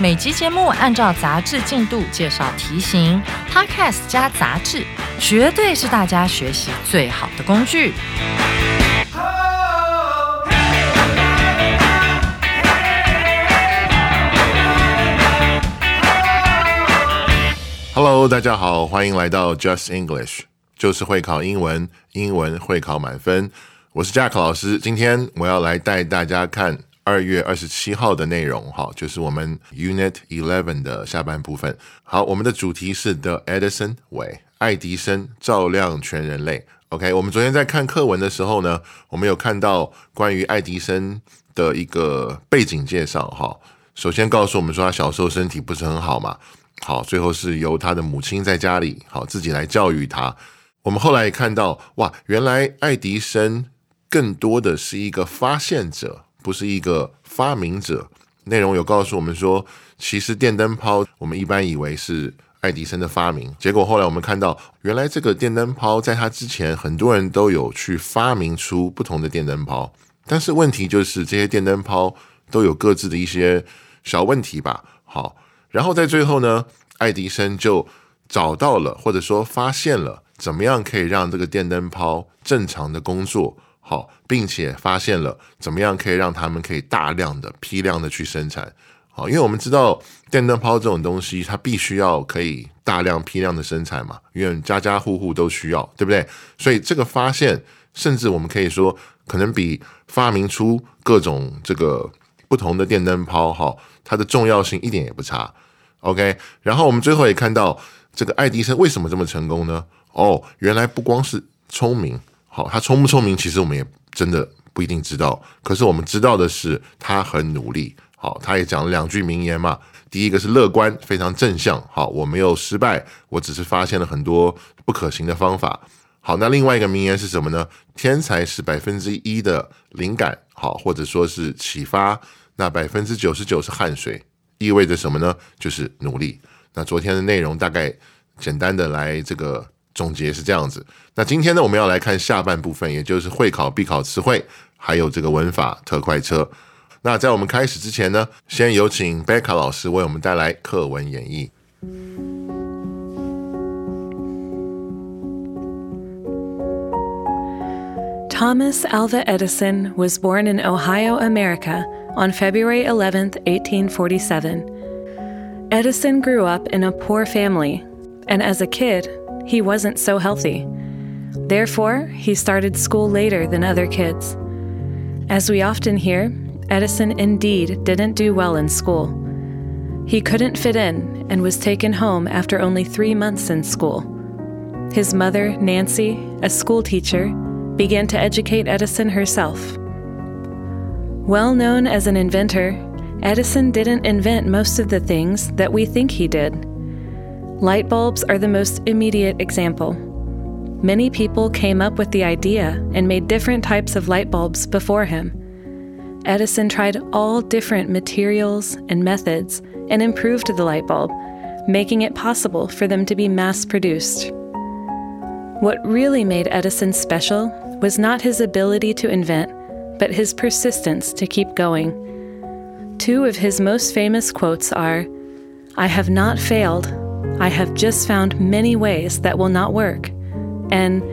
每集节目按照杂志进度介绍题型，Podcast 加杂志，绝对是大家学习最好的工具。Hello，大家好，欢迎来到 Just English，就是会考英文，英文会考满分。我是 Jack 老师，今天我要来带大家看二月二十七号的内容，哈，就是我们 Unit Eleven 的下半部分。好，我们的主题是 The Edison Way，爱迪生照亮全人类。OK，我们昨天在看课文的时候呢，我们有看到关于爱迪生的一个背景介绍，哈。首先告诉我们说他小时候身体不是很好嘛。好，最后是由他的母亲在家里好自己来教育他。我们后来看到，哇，原来爱迪生更多的是一个发现者，不是一个发明者。内容有告诉我们说，其实电灯泡我们一般以为是爱迪生的发明，结果后来我们看到，原来这个电灯泡在他之前，很多人都有去发明出不同的电灯泡。但是问题就是这些电灯泡都有各自的一些小问题吧。好。然后在最后呢，爱迪生就找到了，或者说发现了怎么样可以让这个电灯泡正常的工作好，并且发现了怎么样可以让他们可以大量的批量的去生产好，因为我们知道电灯泡这种东西，它必须要可以大量批量的生产嘛，因为家家户户都需要，对不对？所以这个发现，甚至我们可以说，可能比发明出各种这个不同的电灯泡哈，它的重要性一点也不差。OK，然后我们最后也看到这个爱迪生为什么这么成功呢？哦，原来不光是聪明，好，他聪不聪明，其实我们也真的不一定知道。可是我们知道的是，他很努力。好，他也讲了两句名言嘛。第一个是乐观，非常正向。好，我没有失败，我只是发现了很多不可行的方法。好，那另外一个名言是什么呢？天才是百分之一的灵感，好，或者说是启发，那百分之九十九是汗水。意味着什么呢？就是努力。那昨天的内容大概简单的来这个总结是这样子。那今天呢，我们要来看下半部分，也就是会考必考词汇，还有这个文法特快车。那在我们开始之前呢，先有请贝卡老师为我们带来课文演绎。Thomas Alva Edison was born in Ohio, America. on February 11, 1847. Edison grew up in a poor family, and as a kid, he wasn't so healthy. Therefore, he started school later than other kids. As we often hear, Edison indeed didn't do well in school. He couldn't fit in and was taken home after only three months in school. His mother, Nancy, a schoolteacher, began to educate Edison herself. Well known as an inventor, Edison didn't invent most of the things that we think he did. Light bulbs are the most immediate example. Many people came up with the idea and made different types of light bulbs before him. Edison tried all different materials and methods and improved the light bulb, making it possible for them to be mass produced. What really made Edison special was not his ability to invent but his persistence to keep going. Two of his most famous quotes are I have not failed, I have just found many ways that will not work, and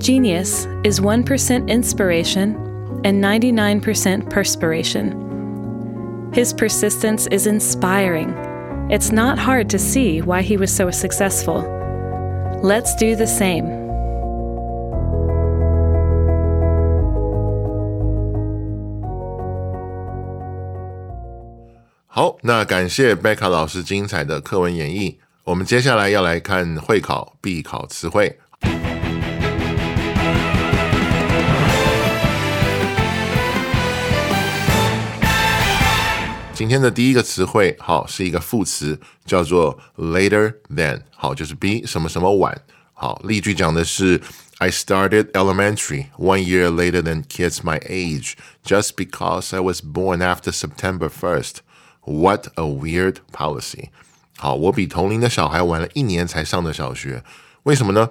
Genius is 1% inspiration and 99% perspiration. His persistence is inspiring. It's not hard to see why he was so successful. Let's do the same. 好，那感谢贝卡老师精彩的课文演绎。 我们接下来要来看会考必考词汇。 今天的第一个词汇，好，是一个副词，叫做 later than，好，就是比什么什么晚。好，例句讲的是 I started elementary one year later than kids my age just because I was born after September 1st. What a weird policy. 好，我比同龄的小孩晚了一年才上的小学，为什么呢？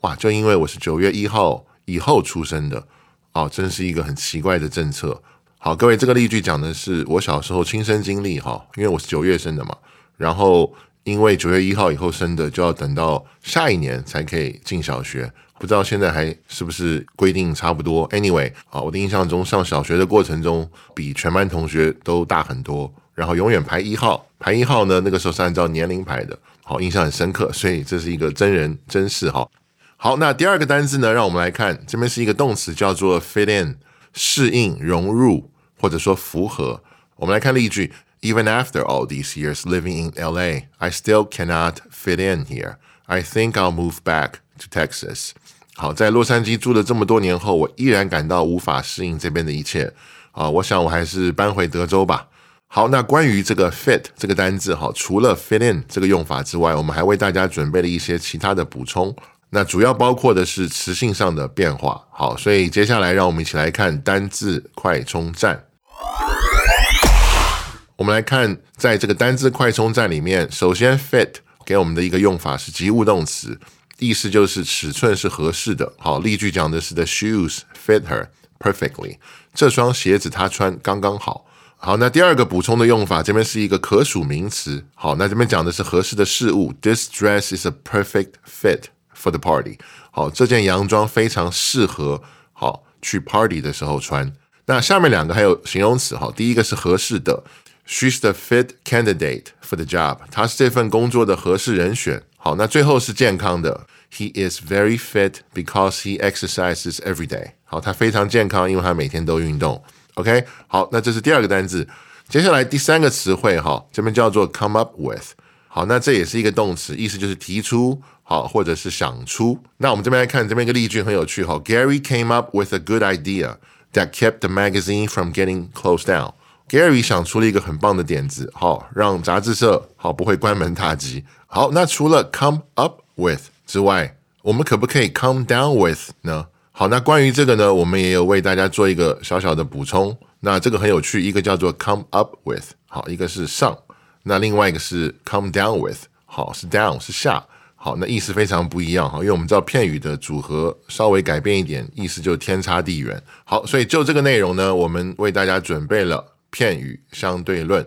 哇，就因为我是九月一号以后出生的。哦，真是一个很奇怪的政策。好，各位，这个例句讲的是我小时候亲身经历哈，因为我是九月生的嘛，然后因为九月一号以后生的，就要等到下一年才可以进小学，不知道现在还是不是规定差不多。Anyway，啊，我的印象中上小学的过程中，比全班同学都大很多，然后永远排一号，排一号呢，那个时候是按照年龄排的，好，印象很深刻，所以这是一个真人真事哈。好，那第二个单字呢，让我们来看，这边是一个动词，叫做 fit in，适应、融入。或者说符合。我们来看例句：Even after all these years living in LA, I still cannot fit in here. I think I'll move back to Texas. 好，在洛杉矶住了这么多年后，我依然感到无法适应这边的一切。啊，我想我还是搬回德州吧。好，那关于这个 fit 这个单字，哈，除了 fit in 这个用法之外，我们还为大家准备了一些其他的补充。那主要包括的是词性上的变化。好，所以接下来让我们一起来看单字快充站。我们来看，在这个单字快充站里面，首先 fit 给我们的一个用法是及物动词，意思就是尺寸是合适的。好，例句讲的是 The shoes fit her perfectly，这双鞋子她穿刚刚好。好，那第二个补充的用法，这边是一个可数名词。好，那这边讲的是合适的事物，This dress is a perfect fit for the party。好，这件洋装非常适合好去 party 的时候穿。那下面两个还有形容词。好，第一个是合适的。She's the fit candidate for the job。她是这份工作的合适人选。好，那最后是健康的。He is very fit because he exercises every day。好，他非常健康，因为他每天都运动。OK，好，那这是第二个单字。接下来第三个词汇，哈，这边叫做 come up with。好，那这也是一个动词，意思就是提出，好，或者是想出。那我们这边来看这边一个例句很有趣，哈，Gary came up with a good idea that kept the magazine from getting closed down。Gary 想出了一个很棒的点子，好让杂志社好不会关门大吉。好，那除了 come up with 之外，我们可不可以 come down with 呢？好，那关于这个呢，我们也有为大家做一个小小的补充。那这个很有趣，一个叫做 come up with，好，一个是上，那另外一个是 come down with，好，是 down 是下。好，那意思非常不一样哈，因为我们知道片语的组合稍微改变一点，意思就天差地远。好，所以就这个内容呢，我们为大家准备了。片语相对论。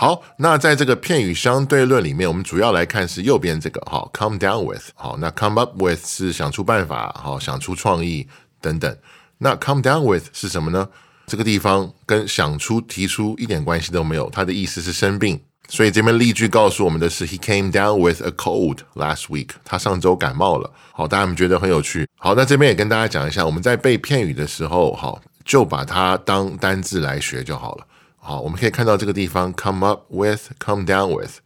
好，那在这个片语相对论里面，我们主要来看是右边这个，好，come down with，好，那 come up with 是想出办法，好，想出创意等等。那 come down with 是什么呢？这个地方跟想出、提出一点关系都没有，它的意思是生病。所以这边例句告诉我们的是，He came down with a cold last week，他上周感冒了。好，大家们觉得很有趣。好，那这边也跟大家讲一下，我们在背片语的时候，好。就把它当单字来学就好了。好，我们可以看到这个地方，come up with，come down with，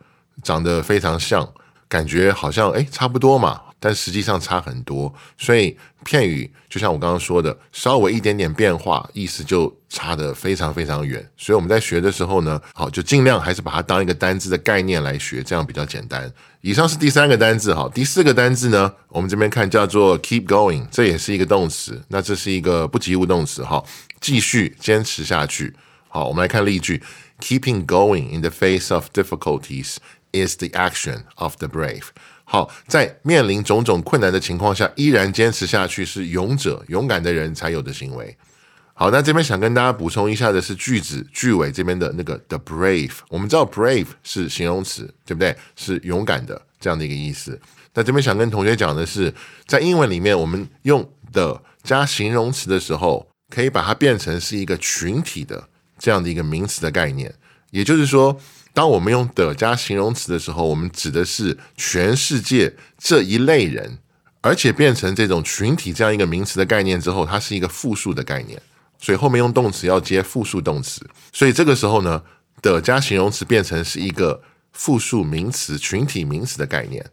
长得非常像，感觉好像哎差不多嘛。但实际上差很多，所以片语就像我刚刚说的，稍微一点点变化，意思就差得非常非常远。所以我们在学的时候呢，好就尽量还是把它当一个单字的概念来学，这样比较简单。以上是第三个单字，哈，第四个单字呢，我们这边看叫做 keep going，这也是一个动词，那这是一个不及物动词，哈，继续坚持下去。好，我们来看例句：Keeping going in the face of difficulties is the action of the brave。好，在面临种种困难的情况下，依然坚持下去是勇者、勇敢的人才有的行为。好，那这边想跟大家补充一下的是句子句尾这边的那个 the brave。我们知道 brave 是形容词，对不对？是勇敢的这样的一个意思。那这边想跟同学讲的是，在英文里面，我们用 the 加形容词的时候，可以把它变成是一个群体的这样的一个名词的概念。也就是说。当我们用的加形容词的时候，我们指的是全世界这一类人，而且变成这种群体这样一个名词的概念之后，它是一个复数的概念，所以后面用动词要接复数动词，所以这个时候呢，的加形容词变成是一个复数名词、群体名词的概念。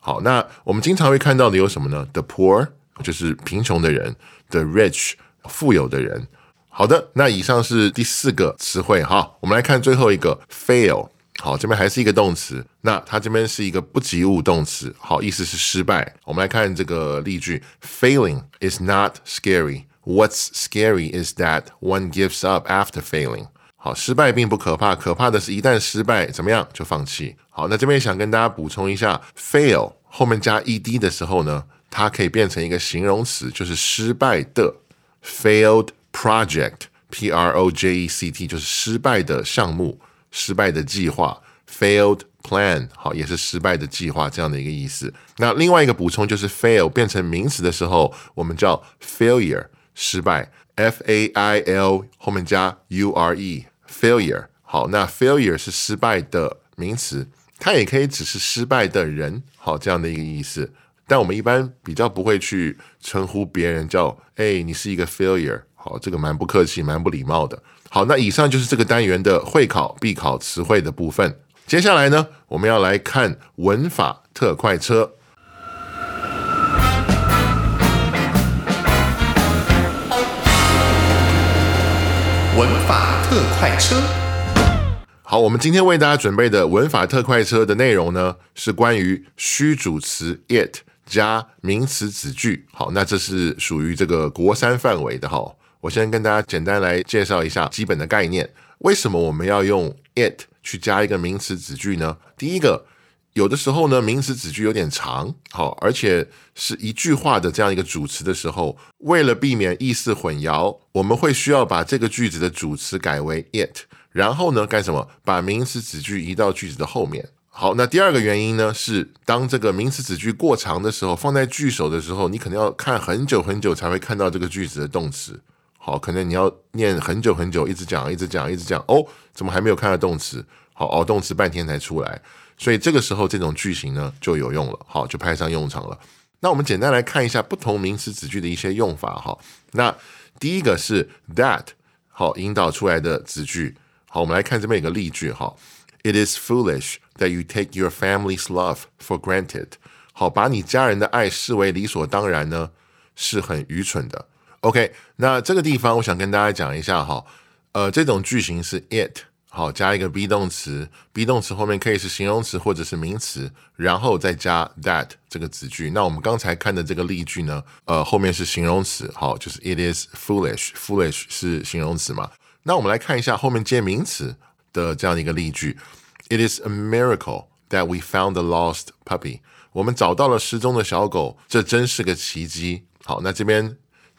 好，那我们经常会看到的有什么呢？The poor 就是贫穷的人，The rich 富有的人。好的，那以上是第四个词汇哈，我们来看最后一个 fail。好，这边还是一个动词，那它这边是一个不及物动词，好，意思是失败。我们来看这个例句：Failing is not scary. What's scary is that one gives up after failing. 好，失败并不可怕，可怕的是一旦失败，怎么样就放弃。好，那这边想跟大家补充一下，fail 后面加 ed 的时候呢，它可以变成一个形容词，就是失败的 failed project，p r o j e c t 就是失败的项目。失败的计划，failed plan，好，也是失败的计划这样的一个意思。那另外一个补充就是，fail 变成名词的时候，我们叫 failure，失败，f a i l 后面加 u r e，failure。好，那 failure 是失败的名词，它也可以只是失败的人，好，这样的一个意思。但我们一般比较不会去称呼别人叫，哎，你是一个 failure，好，这个蛮不客气，蛮不礼貌的。好，那以上就是这个单元的会考必考词汇的部分。接下来呢，我们要来看文法特快车。文法特快车。好，我们今天为大家准备的文法特快车的内容呢，是关于虚主词 it 加名词子句。好，那这是属于这个国三范围的哈。我先跟大家简单来介绍一下基本的概念。为什么我们要用 it 去加一个名词子句呢？第一个，有的时候呢，名词子句有点长，好，而且是一句话的这样一个主词的时候，为了避免意思混淆，我们会需要把这个句子的主词改为 it，然后呢，干什么？把名词子句移到句子的后面。好，那第二个原因呢，是当这个名词子句过长的时候，放在句首的时候，你可能要看很久很久才会看到这个句子的动词。好，可能你要念很久很久，一直讲，一直讲，一直讲。哦，怎么还没有看到动词？好，熬动词半天才出来，所以这个时候这种句型呢就有用了，好，就派上用场了。那我们简单来看一下不同名词子句的一些用法哈。那第一个是 that，好，引导出来的子句。好，我们来看这边有个例句哈。It is foolish that you take your family's love for granted。好，把你家人的爱视为理所当然呢，是很愚蠢的。OK，那这个地方我想跟大家讲一下哈，呃，这种句型是 it 好加一个 be 动词，be 动词后面可以是形容词或者是名词，然后再加 that 这个子句。那我们刚才看的这个例句呢，呃，后面是形容词，好，就是 it is foolish，foolish 是形容词嘛？那我们来看一下后面接名词的这样的一个例句，It is a miracle that we found the lost puppy。我们找到了失踪的小狗，这真是个奇迹。好，那这边。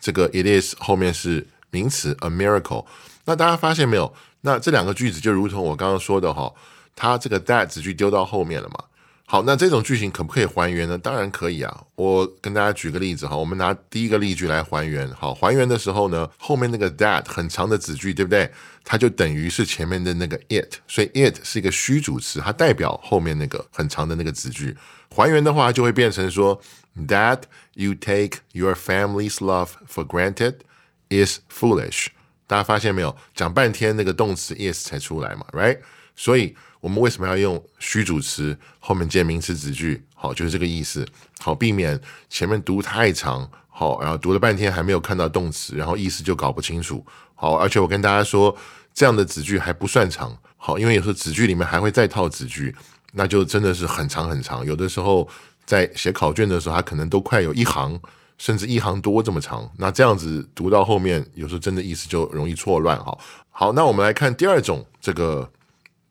这个 it is 后面是名词 a miracle，那大家发现没有？那这两个句子就如同我刚刚说的哈，它这个 that 子句丢到后面了嘛？好，那这种句型可不可以还原呢？当然可以啊！我跟大家举个例子哈，我们拿第一个例句来还原。好，还原的时候呢，后面那个 that 很长的子句，对不对？它就等于是前面的那个 it，所以 it 是一个虚主词，它代表后面那个很长的那个子句。还原的话就会变成说。That you take your family's love for granted is foolish。大家发现没有？讲半天那个动词 is 才出来嘛，right？所以我们为什么要用虚主词后面接名词子句？好，就是这个意思。好，避免前面读太长，好，然后读了半天还没有看到动词，然后意思就搞不清楚。好，而且我跟大家说，这样的子句还不算长。好，因为有时候子句里面还会再套子句，那就真的是很长很长。有的时候。在写考卷的时候，它可能都快有一行，甚至一行多这么长。那这样子读到后面，有时候真的意思就容易错乱哈。好，那我们来看第二种这个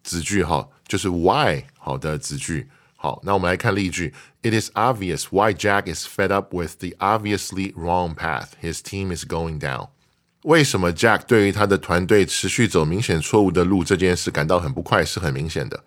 子句哈，就是 why 好的子句。好，那我们来看例句：It is obvious why Jack is fed up with the obviously wrong path his team is going down。为什么 Jack 对于他的团队持续走明显错误的路这件事感到很不快，是很明显的。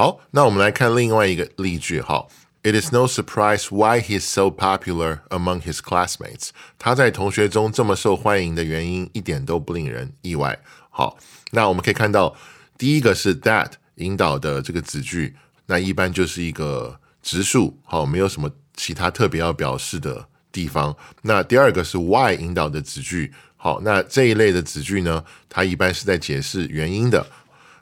好，那我们来看另外一个例句哈。It is no surprise why he is so popular among his classmates。他在同学中这么受欢迎的原因一点都不令人意外。好，那我们可以看到，第一个是 that 引导的这个子句，那一般就是一个直述，好，没有什么其他特别要表示的地方。那第二个是 why 引导的子句，好，那这一类的子句呢，它一般是在解释原因的。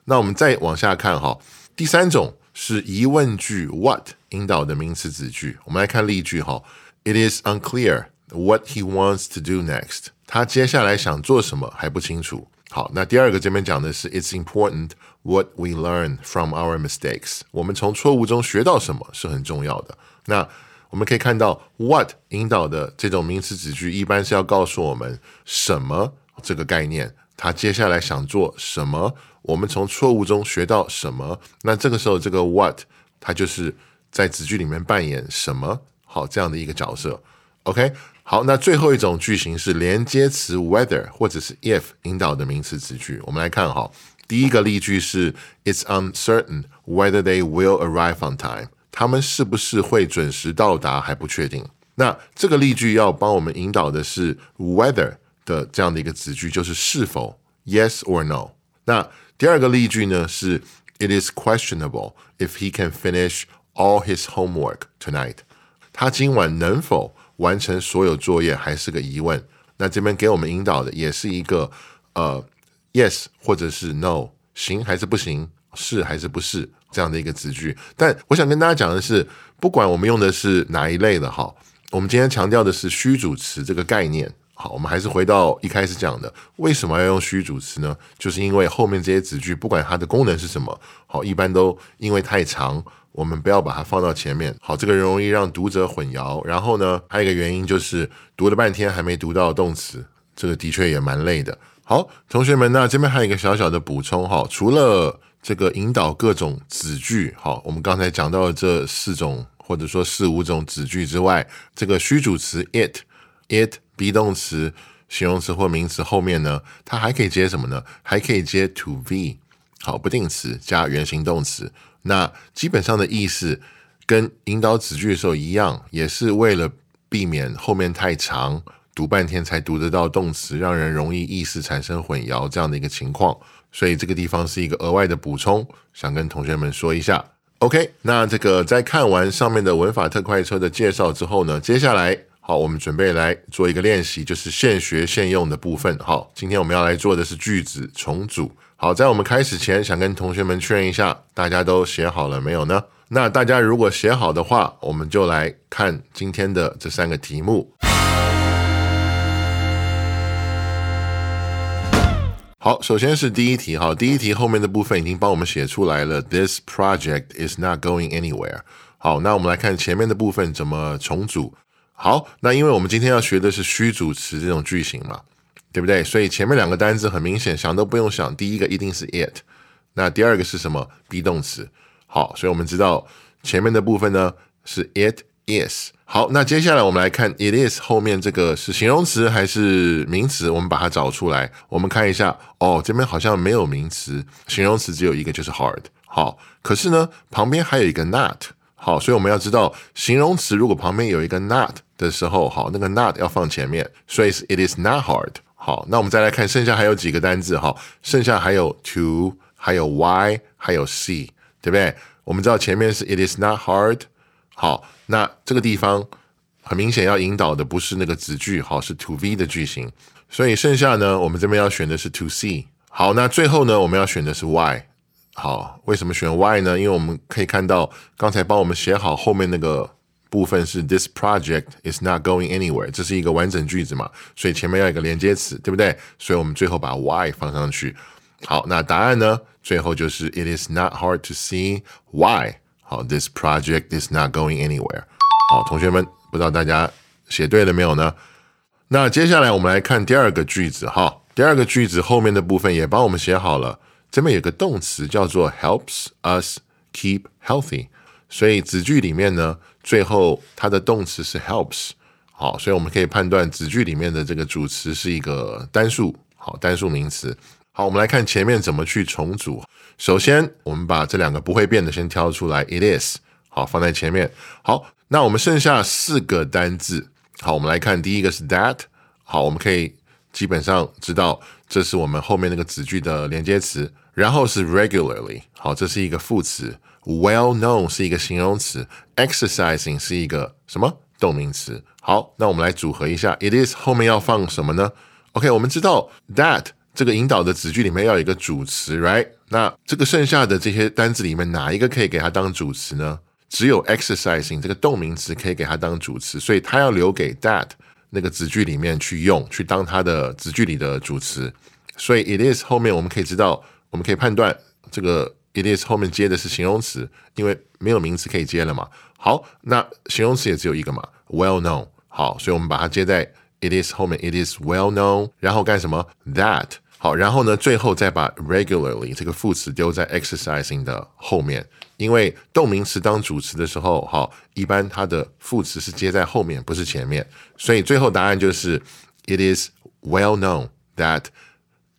那我们再往下看，哈，第三种。是疑问句 what 引导的名词子句。我们来看例句哈，It is unclear what he wants to do next。他接下来想做什么还不清楚。好，那第二个这边讲的是 It's important what we learn from our mistakes。我们从错误中学到什么是很重要的。那我们可以看到 what 引导的这种名词子句，一般是要告诉我们什么这个概念，他接下来想做什么，我们从错误中学到什么。那这个时候，这个 what 它就是在子句里面扮演什么好这样的一个角色。OK。好，那最后一种句型是连接词 whether 或者是 if 引导的名词词句。我们来看哈，第一个例句是 It's uncertain whether they will arrive on time。他们是不是会准时到达还不确定。那这个例句要帮我们引导的是 whether 的这样的一个子句，就是是否 yes or no。那第二个例句呢是 It is questionable if he can finish all his homework tonight。他今晚能否完成所有作业还是个疑问。那这边给我们引导的也是一个呃，yes 或者是 no，行还是不行，是还是不是这样的一个子句。但我想跟大家讲的是，不管我们用的是哪一类的哈，我们今天强调的是虚主词这个概念。好，我们还是回到一开始讲的，为什么要用虚主词呢？就是因为后面这些子句不管它的功能是什么，好，一般都因为太长。我们不要把它放到前面，好，这个容易让读者混淆。然后呢，还有一个原因就是读了半天还没读到动词，这个的确也蛮累的。好，同学们，那这边还有一个小小的补充哈，除了这个引导各种子句，好，我们刚才讲到的这四种或者说四五种子句之外，这个虚主词 it it be 动词、形容词或名词后面呢，它还可以接什么呢？还可以接 to be，好，不定词加原形动词。那基本上的意思跟引导子句的时候一样，也是为了避免后面太长，读半天才读得到动词，让人容易意思产生混淆这样的一个情况。所以这个地方是一个额外的补充，想跟同学们说一下。OK，那这个在看完上面的文法特快车的介绍之后呢，接下来好，我们准备来做一个练习，就是现学现用的部分。好，今天我们要来做的是句子重组。好，在我们开始前，想跟同学们确认一下，大家都写好了没有呢？那大家如果写好的话，我们就来看今天的这三个题目。好，首先是第一题，哈，第一题后面的部分已经帮我们写出来了。This project is not going anywhere。好，那我们来看前面的部分怎么重组。好，那因为我们今天要学的是虚主词这种句型嘛。对不对？所以前面两个单词很明显，想都不用想，第一个一定是 it，那第二个是什么？be 动词。好，所以我们知道前面的部分呢是 it is。好，那接下来我们来看 it is 后面这个是形容词还是名词？我们把它找出来。我们看一下，哦，这边好像没有名词，形容词只有一个，就是 hard。好，可是呢，旁边还有一个 not。好，所以我们要知道，形容词如果旁边有一个 not 的时候，好，那个 not 要放前面，所以是 it is not hard。好，那我们再来看剩下还有几个单字哈，剩下还有 to，还有 why，还有 see，对不对？我们知道前面是 it is not hard，好，那这个地方很明显要引导的不是那个子句，好，是 to v 的句型，所以剩下呢，我们这边要选的是 to see。好，那最后呢，我们要选的是 why。好，为什么选 why 呢？因为我们可以看到刚才帮我们写好后面那个。部分是 This project is not going anywhere，这是一个完整句子嘛，所以前面要一个连接词，对不对？所以我们最后把 why 放上去。好，那答案呢？最后就是 It is not hard to see why。好，This project is not going anywhere。好，同学们，不知道大家写对了没有呢？那接下来我们来看第二个句子哈，第二个句子后面的部分也帮我们写好了，这边有个动词叫做 helps us keep healthy。所以子句里面呢，最后它的动词是 helps，好，所以我们可以判断子句里面的这个主词是一个单数，好，单数名词。好，我们来看前面怎么去重组。首先，我们把这两个不会变的先挑出来，it is，好，放在前面。好，那我们剩下四个单字，好，我们来看第一个是 that，好，我们可以基本上知道这是我们后面那个子句的连接词，然后是 regularly，好，这是一个副词。Well known 是一个形容词，exercising 是一个什么动名词？好，那我们来组合一下，it is 后面要放什么呢？OK，我们知道 that 这个引导的子句里面要有一个主词，right？那这个剩下的这些单字里面哪一个可以给它当主词呢？只有 exercising 这个动名词可以给它当主词，所以它要留给 that 那个子句里面去用，去当它的子句里的主词。所以 it is 后面我们可以知道，我们可以判断这个 it is 后面接的是形容词，因为没有名词可以接了嘛。好，那形容词也只有一个嘛，well known。好，所以我们把它接在 it is 后面，it is well known，然后干什么？that。好，然后呢，最后再把 regularly 这个副词丢在 exercising 的后面，因为动名词当主词的时候，好，一般它的副词是接在后面，不是前面，所以最后答案就是 it is well known that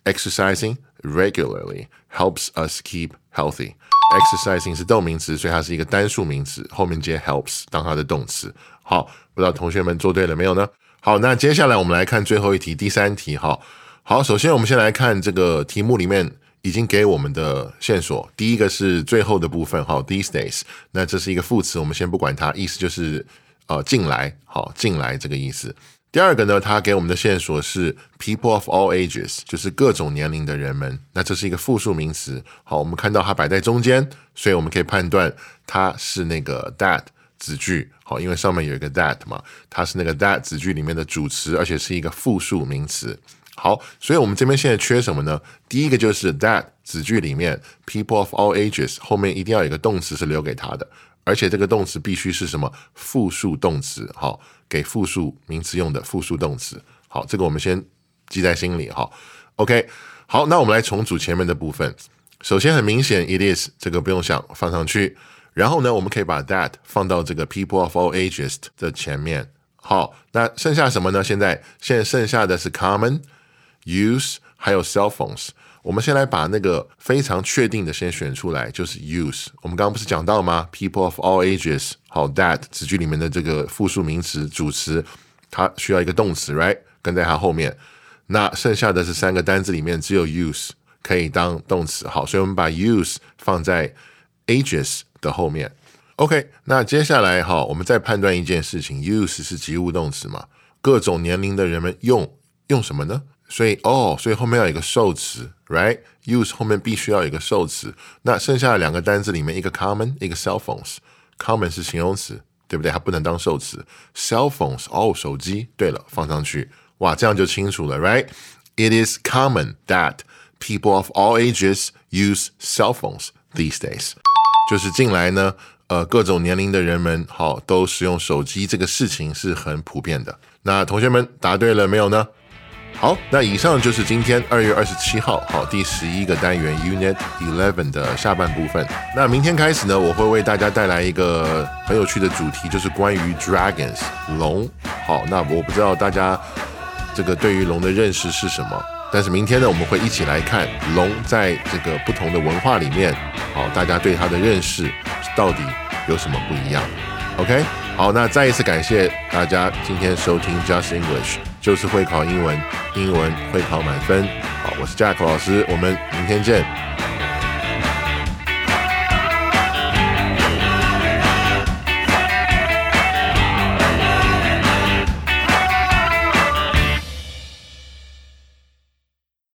exercising regularly helps us keep healthy. Exercising 是动名词，所以它是一个单数名词，后面接 helps 当它的动词。好，不知道同学们做对了没有呢？好，那接下来我们来看最后一题，第三题。哈，好，首先我们先来看这个题目里面已经给我们的线索。第一个是最后的部分，哈，these days，那这是一个副词，我们先不管它，意思就是呃近来，好，近来这个意思。第二个呢，它给我们的线索是 people of all ages，就是各种年龄的人们。那这是一个复数名词。好，我们看到它摆在中间，所以我们可以判断它是那个 that 子句。好，因为上面有一个 that 嘛，它是那个 that 子句里面的主词，而且是一个复数名词。好，所以我们这边现在缺什么呢？第一个就是 that 子句里面 people of all ages 后面一定要有一个动词是留给它的。而且这个动词必须是什么复数动词？好，给复数名词用的复数动词。好，这个我们先记在心里。哈，OK，好，那我们来重组前面的部分。首先很明显，it is 这个不用想，放上去。然后呢，我们可以把 that 放到这个 people of all ages 的前面。好，那剩下什么呢？现在现在剩下的是 common use 还有 cell phones。我们先来把那个非常确定的先选出来，就是 use。我们刚刚不是讲到吗？People of all ages，好，that 子句里面的这个复数名词主词，它需要一个动词，right？跟在它后面。那剩下的是三个单字里面只有 use 可以当动词，好，所以我们把 use 放在 ages 的后面。OK，那接下来哈，我们再判断一件事情，use 是及物动词嘛？各种年龄的人们用用什么呢？所以哦，所以后面要有一个受词，right？use 后面必须要有一个受词。那剩下的两个单词里面，一个 common，一个 cell phones。common 是形容词，对不对？它不能当受词。cell phones，哦，手机。对了，放上去，哇，这样就清楚了，right？It is common that people of all ages use cell phones these days。就是近来呢，呃，各种年龄的人们，好，都使用手机，这个事情是很普遍的。那同学们答对了没有呢？好，那以上就是今天二月二十七号，好第十一个单元 Unit Eleven 的下半部分。那明天开始呢，我会为大家带来一个很有趣的主题，就是关于 Dragons 龙。好，那我不知道大家这个对于龙的认识是什么，但是明天呢，我们会一起来看龙在这个不同的文化里面，好，大家对它的认识到底有什么不一样？OK，好，那再一次感谢大家今天收听 Just English。就是会考英文，英文会考满分。好，我是 Jack 老师，我们明天见。